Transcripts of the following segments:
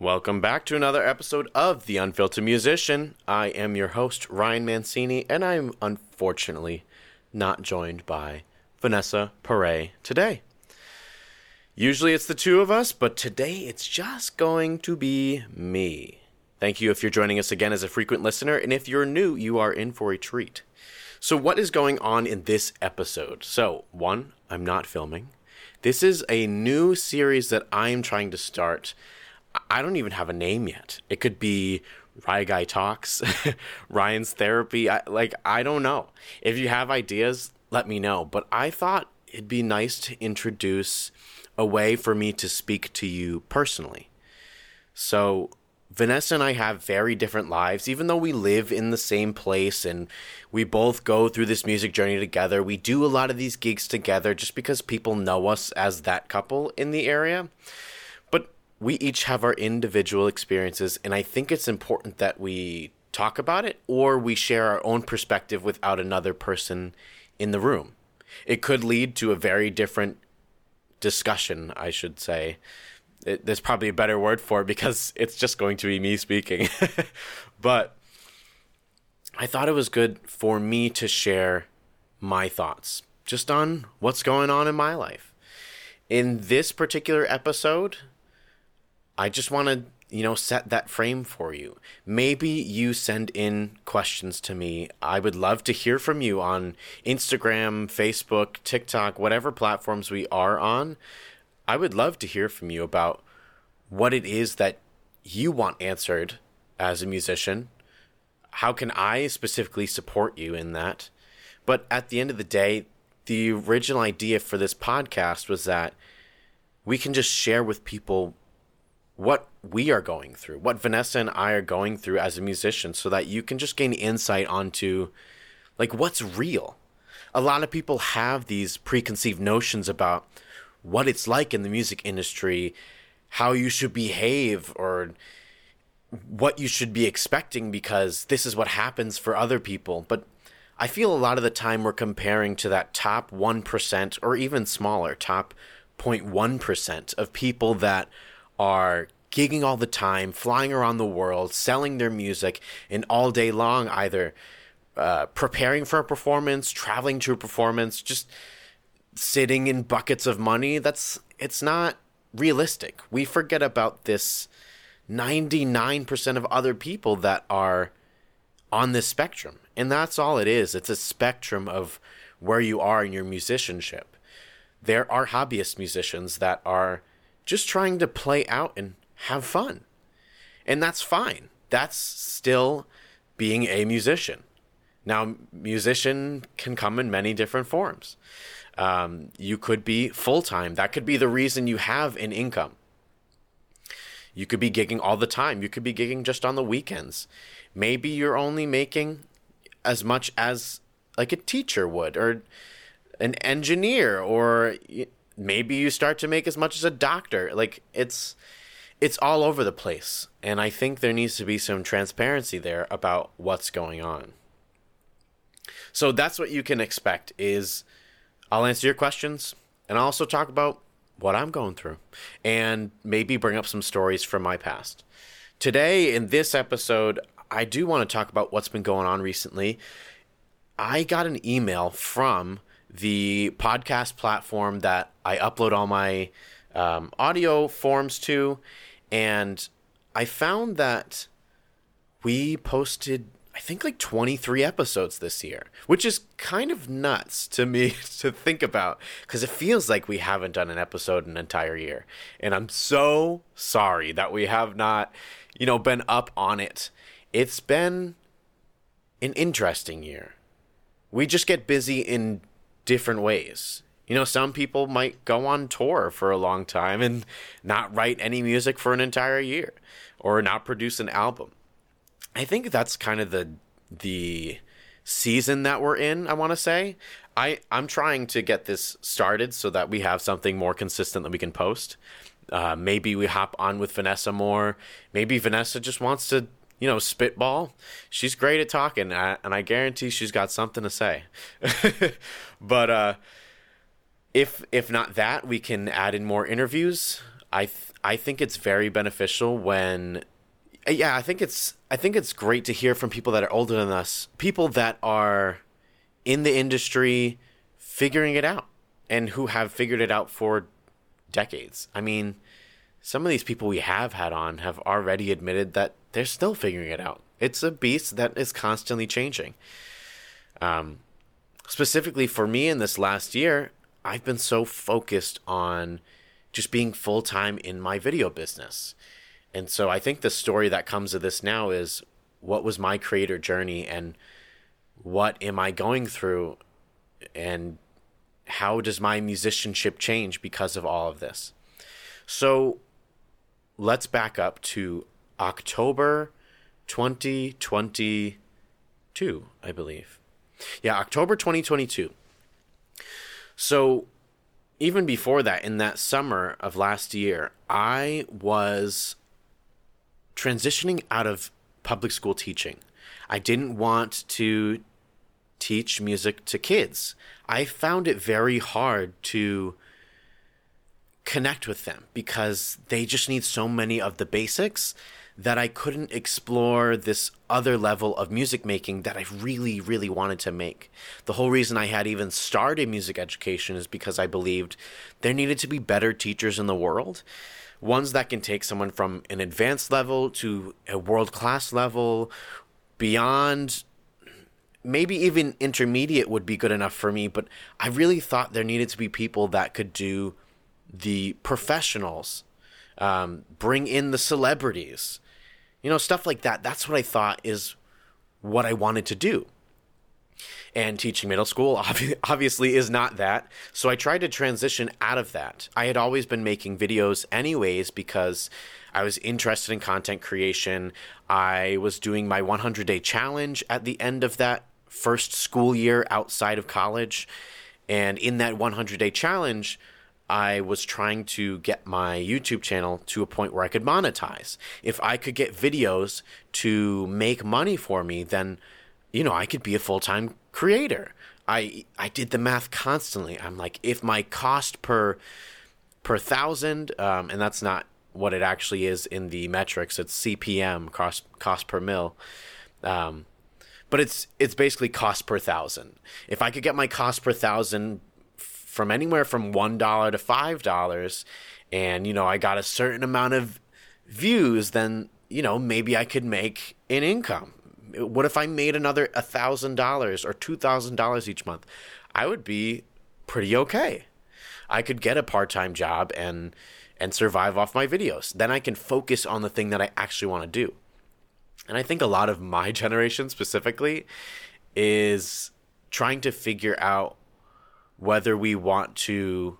Welcome back to another episode of The Unfiltered Musician. I am your host, Ryan Mancini, and I'm unfortunately not joined by Vanessa Pare today. Usually it's the two of us, but today it's just going to be me. Thank you if you're joining us again as a frequent listener, and if you're new, you are in for a treat. So, what is going on in this episode? So, one, I'm not filming. This is a new series that I'm trying to start I don't even have a name yet. It could be Ryguy Talks, Ryan's Therapy. I, like, I don't know. If you have ideas, let me know. But I thought it'd be nice to introduce a way for me to speak to you personally. So, Vanessa and I have very different lives, even though we live in the same place and we both go through this music journey together. We do a lot of these gigs together just because people know us as that couple in the area we each have our individual experiences, and I think it's important that we talk about it or we share our own perspective without another person in the room. It could lead to a very different discussion, I should say. It, there's probably a better word for it because it's just going to be me speaking. but I thought it was good for me to share my thoughts just on what's going on in my life. In this particular episode, I just want to, you know, set that frame for you. Maybe you send in questions to me. I would love to hear from you on Instagram, Facebook, TikTok, whatever platforms we are on. I would love to hear from you about what it is that you want answered as a musician. How can I specifically support you in that? But at the end of the day, the original idea for this podcast was that we can just share with people what we are going through, what Vanessa and I are going through as a musician, so that you can just gain insight onto like what's real. A lot of people have these preconceived notions about what it's like in the music industry, how you should behave, or what you should be expecting because this is what happens for other people. But I feel a lot of the time we're comparing to that top 1% or even smaller, top 0.1% of people that are gigging all the time, flying around the world, selling their music, and all day long either uh, preparing for a performance, traveling to a performance, just sitting in buckets of money. That's it's not realistic. We forget about this 99% of other people that are on this spectrum. And that's all it is. It's a spectrum of where you are in your musicianship. There are hobbyist musicians that are just trying to play out and have fun. And that's fine. That's still being a musician. Now, musician can come in many different forms. Um, you could be full time. That could be the reason you have an income. You could be gigging all the time. You could be gigging just on the weekends. Maybe you're only making as much as like a teacher would or an engineer or maybe you start to make as much as a doctor. Like it's it's all over the place, and I think there needs to be some transparency there about what's going on. So that's what you can expect is I'll answer your questions and I'll also talk about what I'm going through and maybe bring up some stories from my past. Today in this episode, I do want to talk about what's been going on recently. I got an email from the podcast platform that I upload all my um, audio forms to, and I found that we posted I think like 23 episodes this year, which is kind of nuts to me to think about because it feels like we haven't done an episode an entire year. And I'm so sorry that we have not, you know, been up on it. It's been an interesting year. We just get busy in different ways. You know, some people might go on tour for a long time and not write any music for an entire year or not produce an album. I think that's kind of the the season that we're in, I want to say. I I'm trying to get this started so that we have something more consistent that we can post. Uh, maybe we hop on with Vanessa more. Maybe Vanessa just wants to, you know, spitball. She's great at talking, and I guarantee she's got something to say. but uh, if if not that, we can add in more interviews. I th- I think it's very beneficial when yeah, I think it's I think it's great to hear from people that are older than us, people that are in the industry figuring it out and who have figured it out for decades. I mean, some of these people we have had on have already admitted that they're still figuring it out. It's a beast that is constantly changing. Um, specifically for me in this last year, I've been so focused on just being full time in my video business. And so I think the story that comes of this now is what was my creator journey and what am I going through and how does my musicianship change because of all of this? So let's back up to October 2022, I believe. Yeah, October 2022. So even before that, in that summer of last year, I was transitioning out of public school teaching. I didn't want to teach music to kids. I found it very hard to connect with them because they just need so many of the basics that I couldn't explore this other level of music making that I really, really wanted to make. The whole reason I had even started music education is because I believed there needed to be better teachers in the world. Ones that can take someone from an advanced level to a world class level, beyond maybe even intermediate would be good enough for me, but I really thought there needed to be people that could do the professionals, um, bring in the celebrities, you know, stuff like that. That's what I thought is what I wanted to do. And teaching middle school obviously is not that. So I tried to transition out of that. I had always been making videos anyways because I was interested in content creation. I was doing my 100 day challenge at the end of that first school year outside of college. And in that 100 day challenge, I was trying to get my YouTube channel to a point where I could monetize. If I could get videos to make money for me, then you know, I could be a full-time creator. I I did the math constantly. I'm like if my cost per per thousand um, and that's not what it actually is in the metrics. It's CPM cost cost per mil. Um, but it's it's basically cost per thousand. If I could get my cost per thousand from anywhere from one dollar to five dollars, and you know I got a certain amount of views, then you know maybe I could make an income. What if I made another a thousand dollars or two thousand dollars each month? I would be pretty okay. I could get a part time job and and survive off my videos. Then I can focus on the thing that I actually want to do. And I think a lot of my generation specifically is trying to figure out whether we want to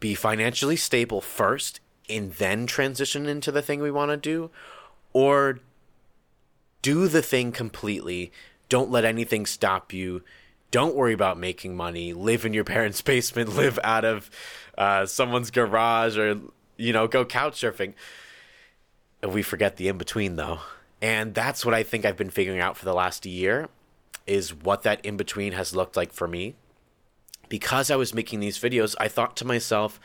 be financially stable first and then transition into the thing we want to do or do the thing completely. Don't let anything stop you. Don't worry about making money. Live in your parents basement. Live out of uh, someone's garage or you know go couch surfing. We forget the in between though. And that's what i think i've been figuring out for the last year is what that in between has looked like for me because I was making these videos, I thought to myself,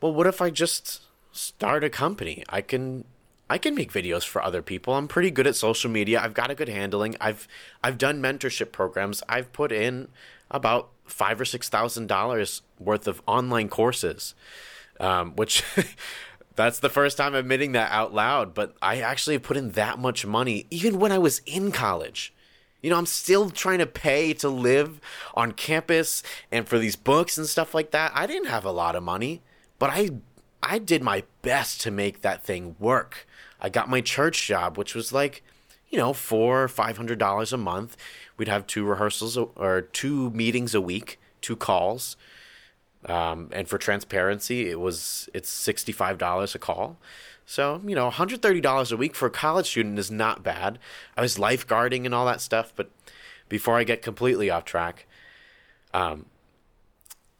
well, what if I just start a company? I can I can make videos for other people. I'm pretty good at social media. I've got a good handling. I've I've done mentorship programs. I've put in about five or six thousand dollars worth of online courses, um, which that's the first time admitting that out loud. But I actually put in that much money even when I was in college. You know, I'm still trying to pay to live on campus and for these books and stuff like that. I didn't have a lot of money, but I I did my best to make that thing work. I got my church job, which was like, you know, four or five hundred dollars a month. We'd have two rehearsals or two meetings a week, two calls. Um, and for transparency, it was it's sixty five dollars a call. So, you know, $130 a week for a college student is not bad. I was lifeguarding and all that stuff, but before I get completely off track, um,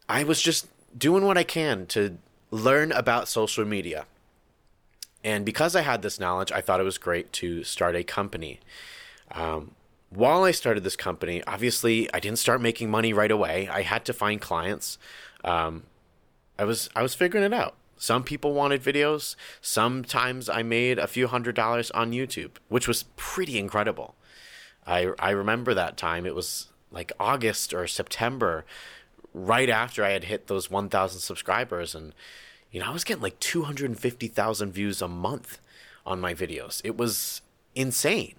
I was just doing what I can to learn about social media. And because I had this knowledge, I thought it was great to start a company. Um, while I started this company, obviously I didn't start making money right away. I had to find clients. Um, I was I was figuring it out. Some people wanted videos. Sometimes I made a few hundred dollars on YouTube, which was pretty incredible. I I remember that time. It was like August or September, right after I had hit those 1,000 subscribers, and you know I was getting like 250,000 views a month on my videos. It was insane.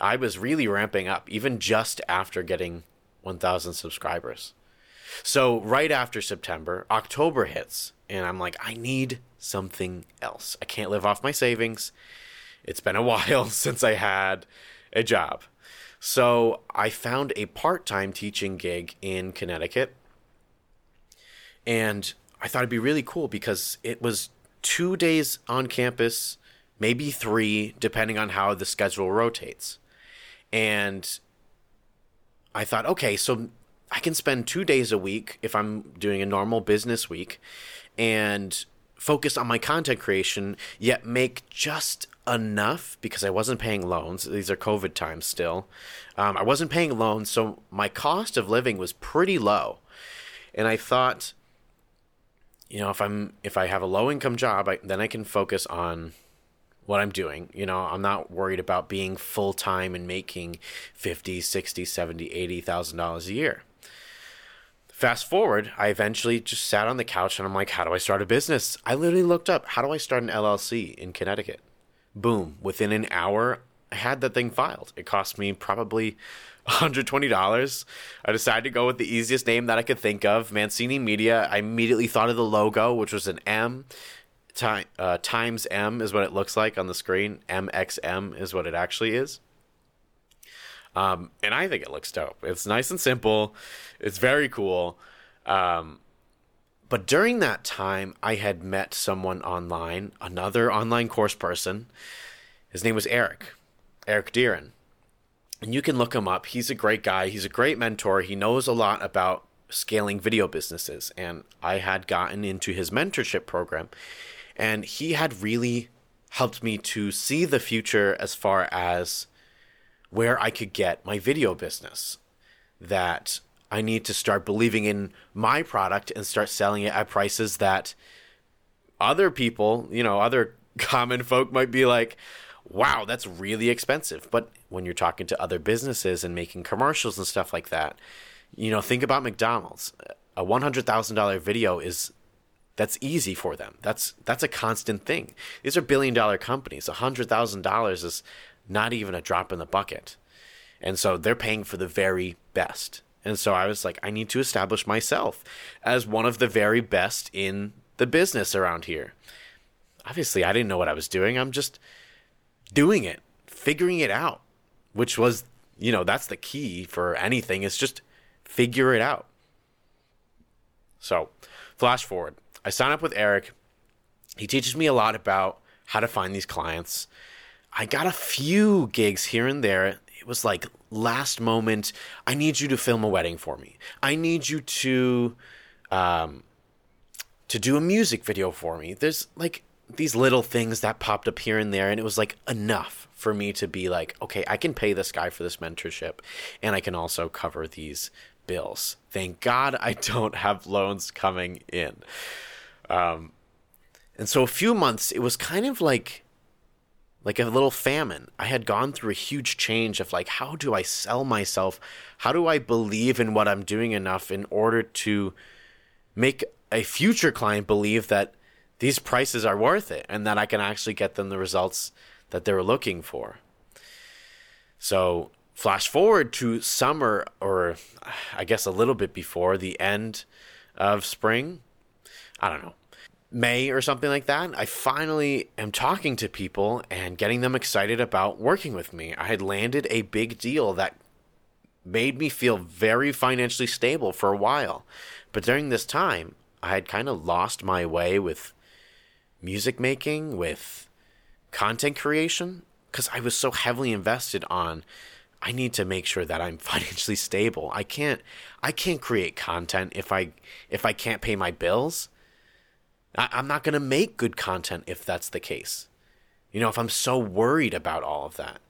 I was really ramping up, even just after getting 1,000 subscribers. So right after September, October hits, and I'm like, I need something else. I can't live off my savings. It's been a while since I had a job. So I found a part time teaching gig in Connecticut. And I thought it'd be really cool because it was two days on campus, maybe three, depending on how the schedule rotates. And I thought, okay, so I can spend two days a week if I'm doing a normal business week and focus on my content creation, yet make just enough because I wasn't paying loans. These are COVID times still. Um, I wasn't paying loans, so my cost of living was pretty low. And I thought, you know, if I'm if I have a low income job, I, then I can focus on what I'm doing. You know, I'm not worried about being full time and making 50, 60, 70, 80,000 dollars a year. Fast forward, I eventually just sat on the couch and I'm like, how do I start a business? I literally looked up, how do I start an LLC in Connecticut? Boom, within an hour, I had that thing filed. It cost me probably $120. I decided to go with the easiest name that I could think of, Mancini Media. I immediately thought of the logo, which was an M time, uh, times M is what it looks like on the screen. MXM is what it actually is. Um, and I think it looks dope. It's nice and simple. It's very cool. Um, but during that time, I had met someone online, another online course person. His name was Eric, Eric Deeren. And you can look him up. He's a great guy. He's a great mentor. He knows a lot about scaling video businesses. And I had gotten into his mentorship program. And he had really helped me to see the future as far as where I could get my video business. That I need to start believing in my product and start selling it at prices that other people, you know, other common folk might be like, wow, that's really expensive. But when you're talking to other businesses and making commercials and stuff like that, you know, think about McDonald's. A $100,000 video is that's easy for them. That's that's a constant thing. These are billion dollar companies. $100,000 is not even a drop in the bucket. And so they're paying for the very best. And so I was like, I need to establish myself as one of the very best in the business around here. Obviously, I didn't know what I was doing. I'm just doing it, figuring it out, which was, you know, that's the key for anything is just figure it out. So, flash forward. I sign up with Eric. He teaches me a lot about how to find these clients. I got a few gigs here and there. It was like last moment. I need you to film a wedding for me. I need you to, um, to do a music video for me. There's like these little things that popped up here and there, and it was like enough for me to be like, okay, I can pay this guy for this mentorship, and I can also cover these bills. Thank God I don't have loans coming in. Um, and so a few months, it was kind of like like a little famine. I had gone through a huge change of like, how do I sell myself? How do I believe in what I'm doing enough in order to make a future client believe that these prices are worth it and that I can actually get them the results that they're looking for? So, flash forward to summer, or I guess a little bit before the end of spring. I don't know. May or something like that, I finally am talking to people and getting them excited about working with me. I had landed a big deal that made me feel very financially stable for a while. But during this time, I had kind of lost my way with music making, with content creation, because I was so heavily invested on I need to make sure that I'm financially stable. I can't I can't create content if I if I can't pay my bills. I, I'm not going to make good content if that's the case. You know, if I'm so worried about all of that.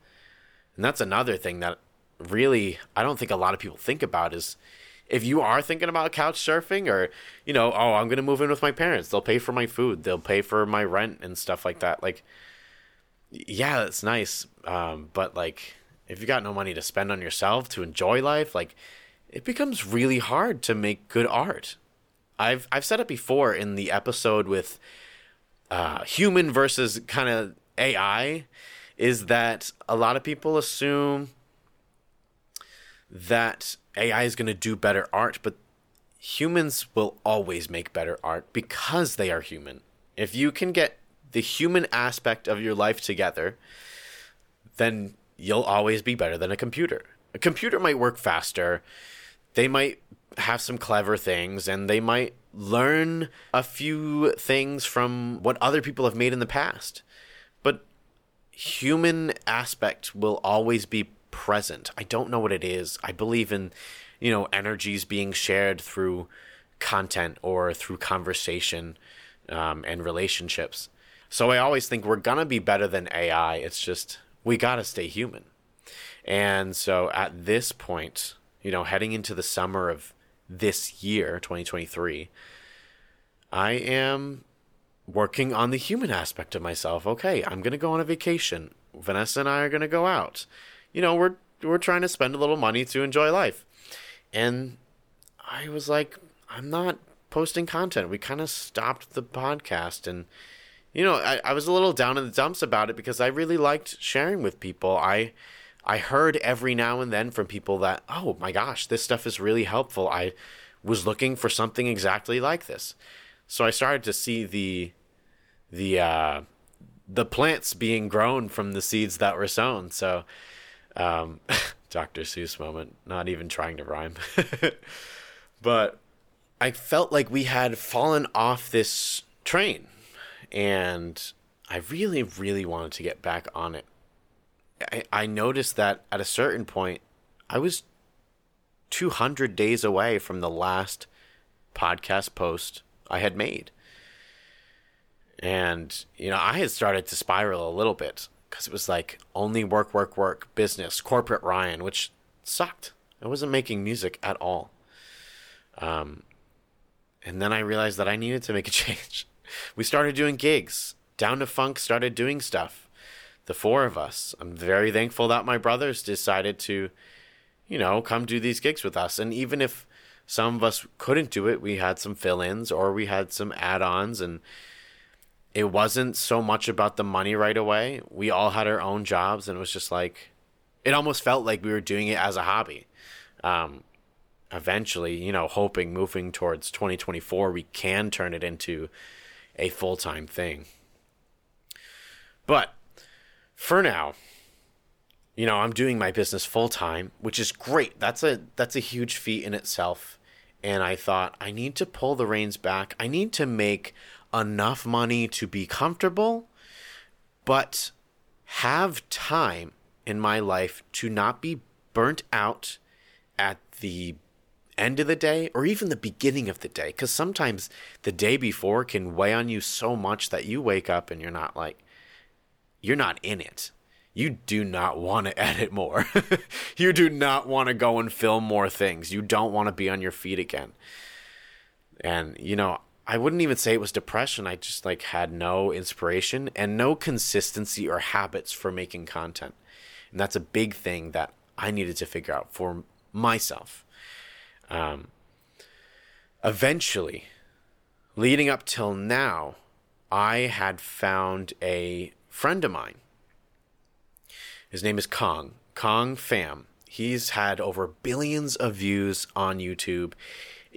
And that's another thing that really I don't think a lot of people think about is if you are thinking about couch surfing or, you know, oh, I'm going to move in with my parents, they'll pay for my food, they'll pay for my rent and stuff like that. Like, yeah, that's nice. Um, but like, if you got no money to spend on yourself to enjoy life, like, it becomes really hard to make good art. I've I've said it before in the episode with uh, human versus kind of AI, is that a lot of people assume that AI is going to do better art, but humans will always make better art because they are human. If you can get the human aspect of your life together, then you'll always be better than a computer. A computer might work faster, they might have some clever things, and they might learn a few things from what other people have made in the past. But human aspect will always be present. I don't know what it is. I believe in, you know, energies being shared through content or through conversation um, and relationships. So I always think we're gonna be better than AI. It's just we gotta stay human. And so at this point, you know, heading into the summer of this year, 2023, I am working on the human aspect of myself. Okay, I'm gonna go on a vacation. Vanessa and I are gonna go out you know, we're we're trying to spend a little money to enjoy life. And I was like, I'm not posting content. We kind of stopped the podcast and you know, I, I was a little down in the dumps about it because I really liked sharing with people. I I heard every now and then from people that, oh my gosh, this stuff is really helpful. I was looking for something exactly like this. So I started to see the the uh the plants being grown from the seeds that were sown. So um, Dr. Seuss moment, not even trying to rhyme. but I felt like we had fallen off this train and I really, really wanted to get back on it. I, I noticed that at a certain point, I was 200 days away from the last podcast post I had made. And, you know, I had started to spiral a little bit because it was like only work, work, work, business, corporate Ryan, which sucked. I wasn't making music at all. Um, and then I realized that I needed to make a change. We started doing gigs. Down to Funk started doing stuff. The four of us. I'm very thankful that my brothers decided to, you know, come do these gigs with us. And even if some of us couldn't do it, we had some fill ins or we had some add ons and it wasn't so much about the money right away. We all had our own jobs, and it was just like, it almost felt like we were doing it as a hobby. Um, eventually, you know, hoping moving towards 2024, we can turn it into a full time thing. But for now, you know, I'm doing my business full time, which is great. That's a that's a huge feat in itself. And I thought I need to pull the reins back. I need to make enough money to be comfortable, but have time in my life to not be burnt out at the end of the day or even the beginning of the day. Because sometimes the day before can weigh on you so much that you wake up and you're not like, you're not in it. You do not want to edit more. you do not want to go and film more things. You don't want to be on your feet again. And, you know, I wouldn't even say it was depression. I just like had no inspiration and no consistency or habits for making content. And that's a big thing that I needed to figure out for myself. Um, eventually, leading up till now, I had found a friend of mine. His name is Kong, Kong Pham. He's had over billions of views on YouTube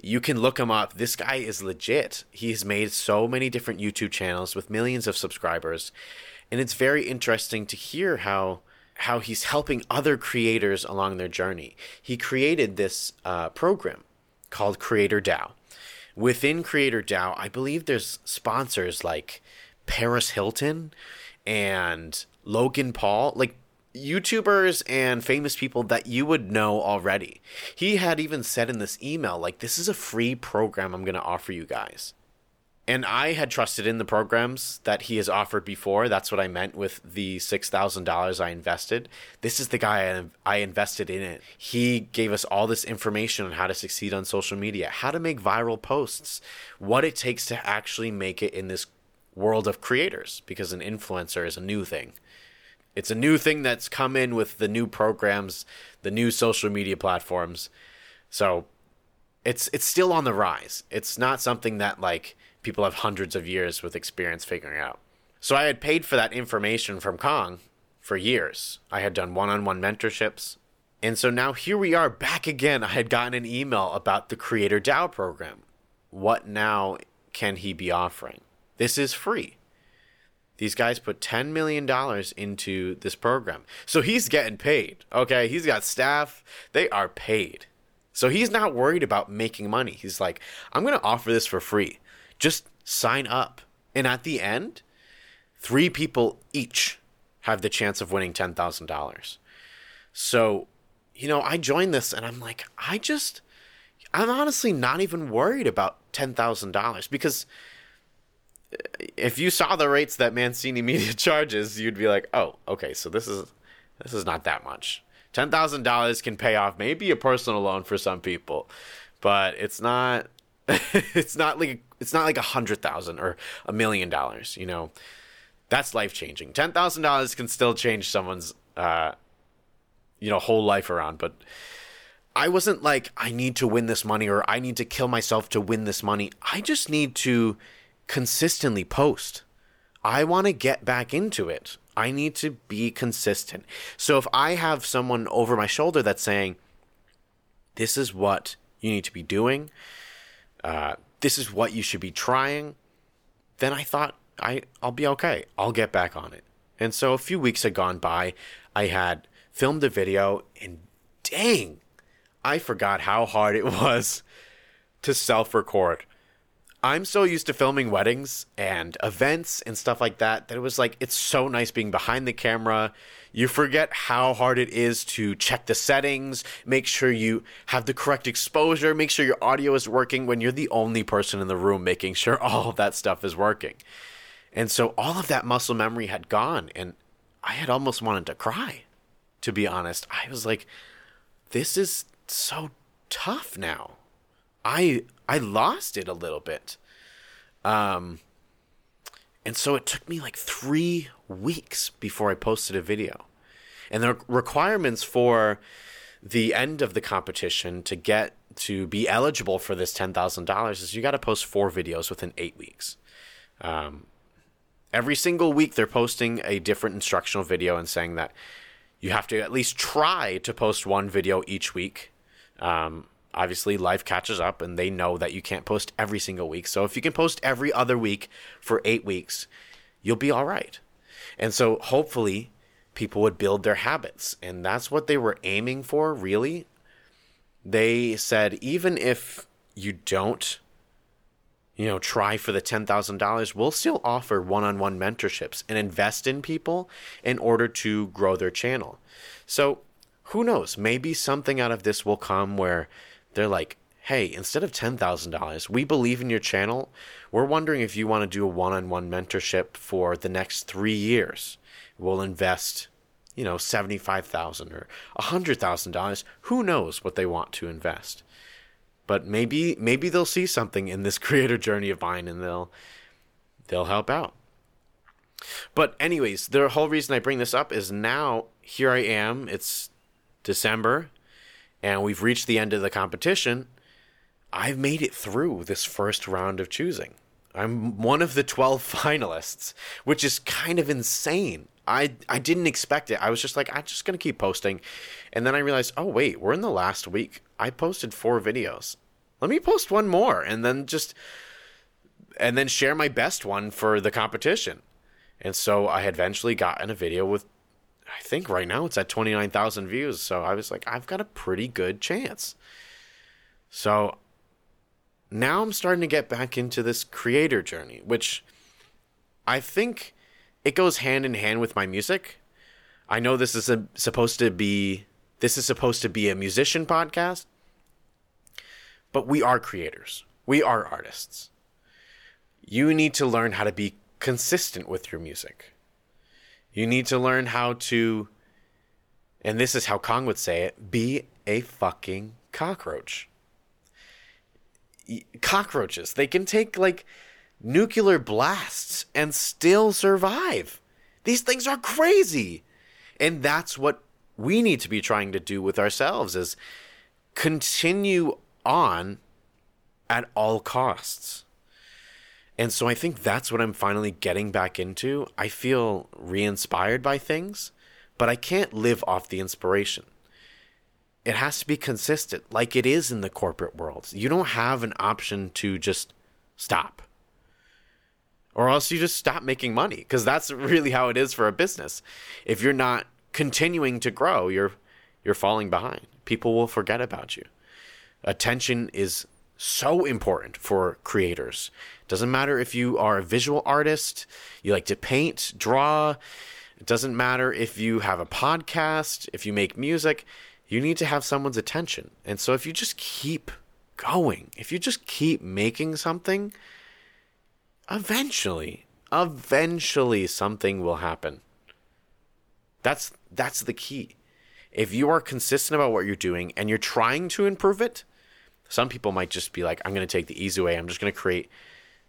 you can look him up. This guy is legit. He's made so many different YouTube channels with millions of subscribers, and it's very interesting to hear how how he's helping other creators along their journey. He created this uh, program called Creator DAO. Within Creator DAO, I believe there's sponsors like Paris Hilton and Logan Paul. Like YouTubers and famous people that you would know already. He had even said in this email, like, this is a free program I'm going to offer you guys. and I had trusted in the programs that he has offered before. That's what I meant with the $6,000 I invested. This is the guy I, I invested in it. He gave us all this information on how to succeed on social media, how to make viral posts, what it takes to actually make it in this world of creators, because an influencer is a new thing. It's a new thing that's come in with the new programs, the new social media platforms. So it's it's still on the rise. It's not something that like people have hundreds of years with experience figuring out. So I had paid for that information from Kong for years. I had done one on one mentorships. And so now here we are back again. I had gotten an email about the Creator DAO program. What now can he be offering? This is free. These guys put $10 million into this program. So he's getting paid. Okay. He's got staff, they are paid. So he's not worried about making money. He's like, I'm going to offer this for free. Just sign up. And at the end, three people each have the chance of winning $10,000. So, you know, I joined this and I'm like, I just, I'm honestly not even worried about $10,000 because if you saw the rates that Mancini Media charges, you'd be like, oh, okay, so this is, this is not that much. $10,000 can pay off maybe a personal loan for some people, but it's not, it's not like it's not like a hundred thousand or a million dollars. You know, that's life changing. Ten thousand dollars can still change someone's, uh, you know, whole life around. But I wasn't like I need to win this money or I need to kill myself to win this money. I just need to consistently post. I want to get back into it. I need to be consistent. So if I have someone over my shoulder that's saying, "This is what you need to be doing," uh, this is what you should be trying, then I thought I I'll be okay. I'll get back on it. And so a few weeks had gone by. I had filmed a video and dang, I forgot how hard it was to self-record. I'm so used to filming weddings and events and stuff like that that it was like it's so nice being behind the camera you forget how hard it is to check the settings, make sure you have the correct exposure, make sure your audio is working when you're the only person in the room making sure all of that stuff is working. And so all of that muscle memory had gone, and I had almost wanted to cry, to be honest. I was like, this is so tough now. I I lost it a little bit. Um and so it took me like three weeks before I posted a video. And the requirements for the end of the competition to get to be eligible for this $10,000 is you got to post four videos within eight weeks. Um, every single week, they're posting a different instructional video and saying that you have to at least try to post one video each week. Um, obviously life catches up and they know that you can't post every single week. So if you can post every other week for 8 weeks, you'll be all right. And so hopefully people would build their habits and that's what they were aiming for really. They said even if you don't you know, try for the $10,000, we'll still offer one on one mentorships and invest in people in order to grow their channel. So, who knows? Maybe something out of this will come where they're like, hey, instead of $10,000, we believe in your channel. We're wondering if you want to do a one on one mentorship for the next three years. We'll invest, you know, $75,000 or $100,000. Who knows what they want to invest? But maybe maybe they'll see something in this creator journey of mine and they'll they'll help out. But anyways, the whole reason I bring this up is now here I am. It's December and we've reached the end of the competition, I've made it through this first round of choosing. I'm one of the 12 finalists, which is kind of insane. I, I didn't expect it. I was just like, I'm just going to keep posting. And then I realized, oh, wait, we're in the last week. I posted four videos. Let me post one more and then just, and then share my best one for the competition. And so I eventually gotten a video with I think right now it's at 29,000 views. So I was like, I've got a pretty good chance. So now I'm starting to get back into this creator journey, which I think it goes hand in hand with my music. I know this is a, supposed to be this is supposed to be a musician podcast, but we are creators. We are artists. you need to learn how to be consistent with your music. You need to learn how to, and this is how Kong would say it be a fucking cockroach. Cockroaches, they can take like nuclear blasts and still survive. These things are crazy. And that's what we need to be trying to do with ourselves is continue on at all costs. And so I think that's what I'm finally getting back into. I feel re inspired by things, but I can't live off the inspiration. It has to be consistent, like it is in the corporate world. You don't have an option to just stop, or else you just stop making money, because that's really how it is for a business. If you're not continuing to grow, you're you're falling behind. People will forget about you. Attention is so important for creators. Doesn't matter if you are a visual artist, you like to paint, draw. It doesn't matter if you have a podcast, if you make music, you need to have someone's attention. And so if you just keep going, if you just keep making something, eventually, eventually something will happen. That's that's the key. If you are consistent about what you're doing and you're trying to improve it, some people might just be like, I'm going to take the easy way. I'm just going to create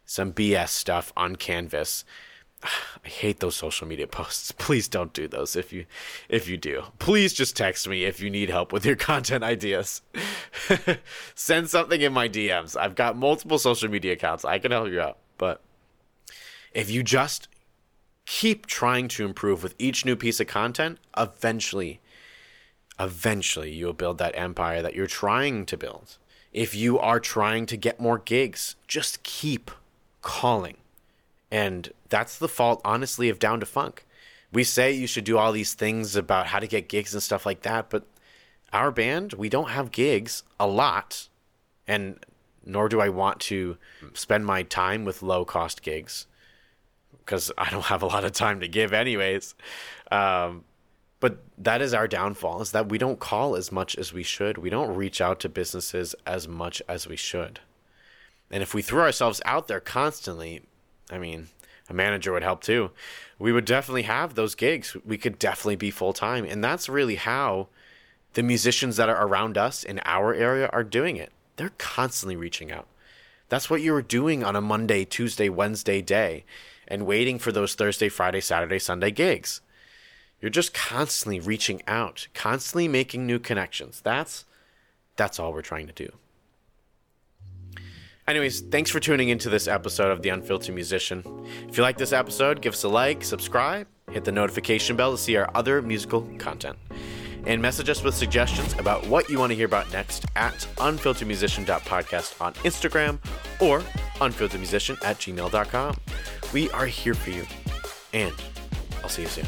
some BS stuff on Canvas. I hate those social media posts. Please don't do those if you if you do. Please just text me if you need help with your content ideas. Send something in my DMs. I've got multiple social media accounts. I can help you out. But if you just keep trying to improve with each new piece of content, eventually eventually you'll build that empire that you're trying to build. If you are trying to get more gigs, just keep calling. And that's the fault, honestly, of Down to Funk. We say you should do all these things about how to get gigs and stuff like that, but our band, we don't have gigs a lot, and nor do I want to spend my time with low cost gigs because I don't have a lot of time to give, anyways. Um, but that is our downfall is that we don't call as much as we should. We don't reach out to businesses as much as we should. And if we threw ourselves out there constantly, I mean, a manager would help too. We would definitely have those gigs. We could definitely be full time. And that's really how the musicians that are around us in our area are doing it. They're constantly reaching out. That's what you were doing on a Monday, Tuesday, Wednesday day and waiting for those Thursday, Friday, Saturday, Sunday gigs. You're just constantly reaching out, constantly making new connections. That's that's all we're trying to do. Anyways, thanks for tuning into this episode of The Unfiltered Musician. If you like this episode, give us a like, subscribe, hit the notification bell to see our other musical content. And message us with suggestions about what you want to hear about next at unfilteredmusician.podcast on Instagram or unfilteredmusician at gmail.com. We are here for you. And I'll see you soon.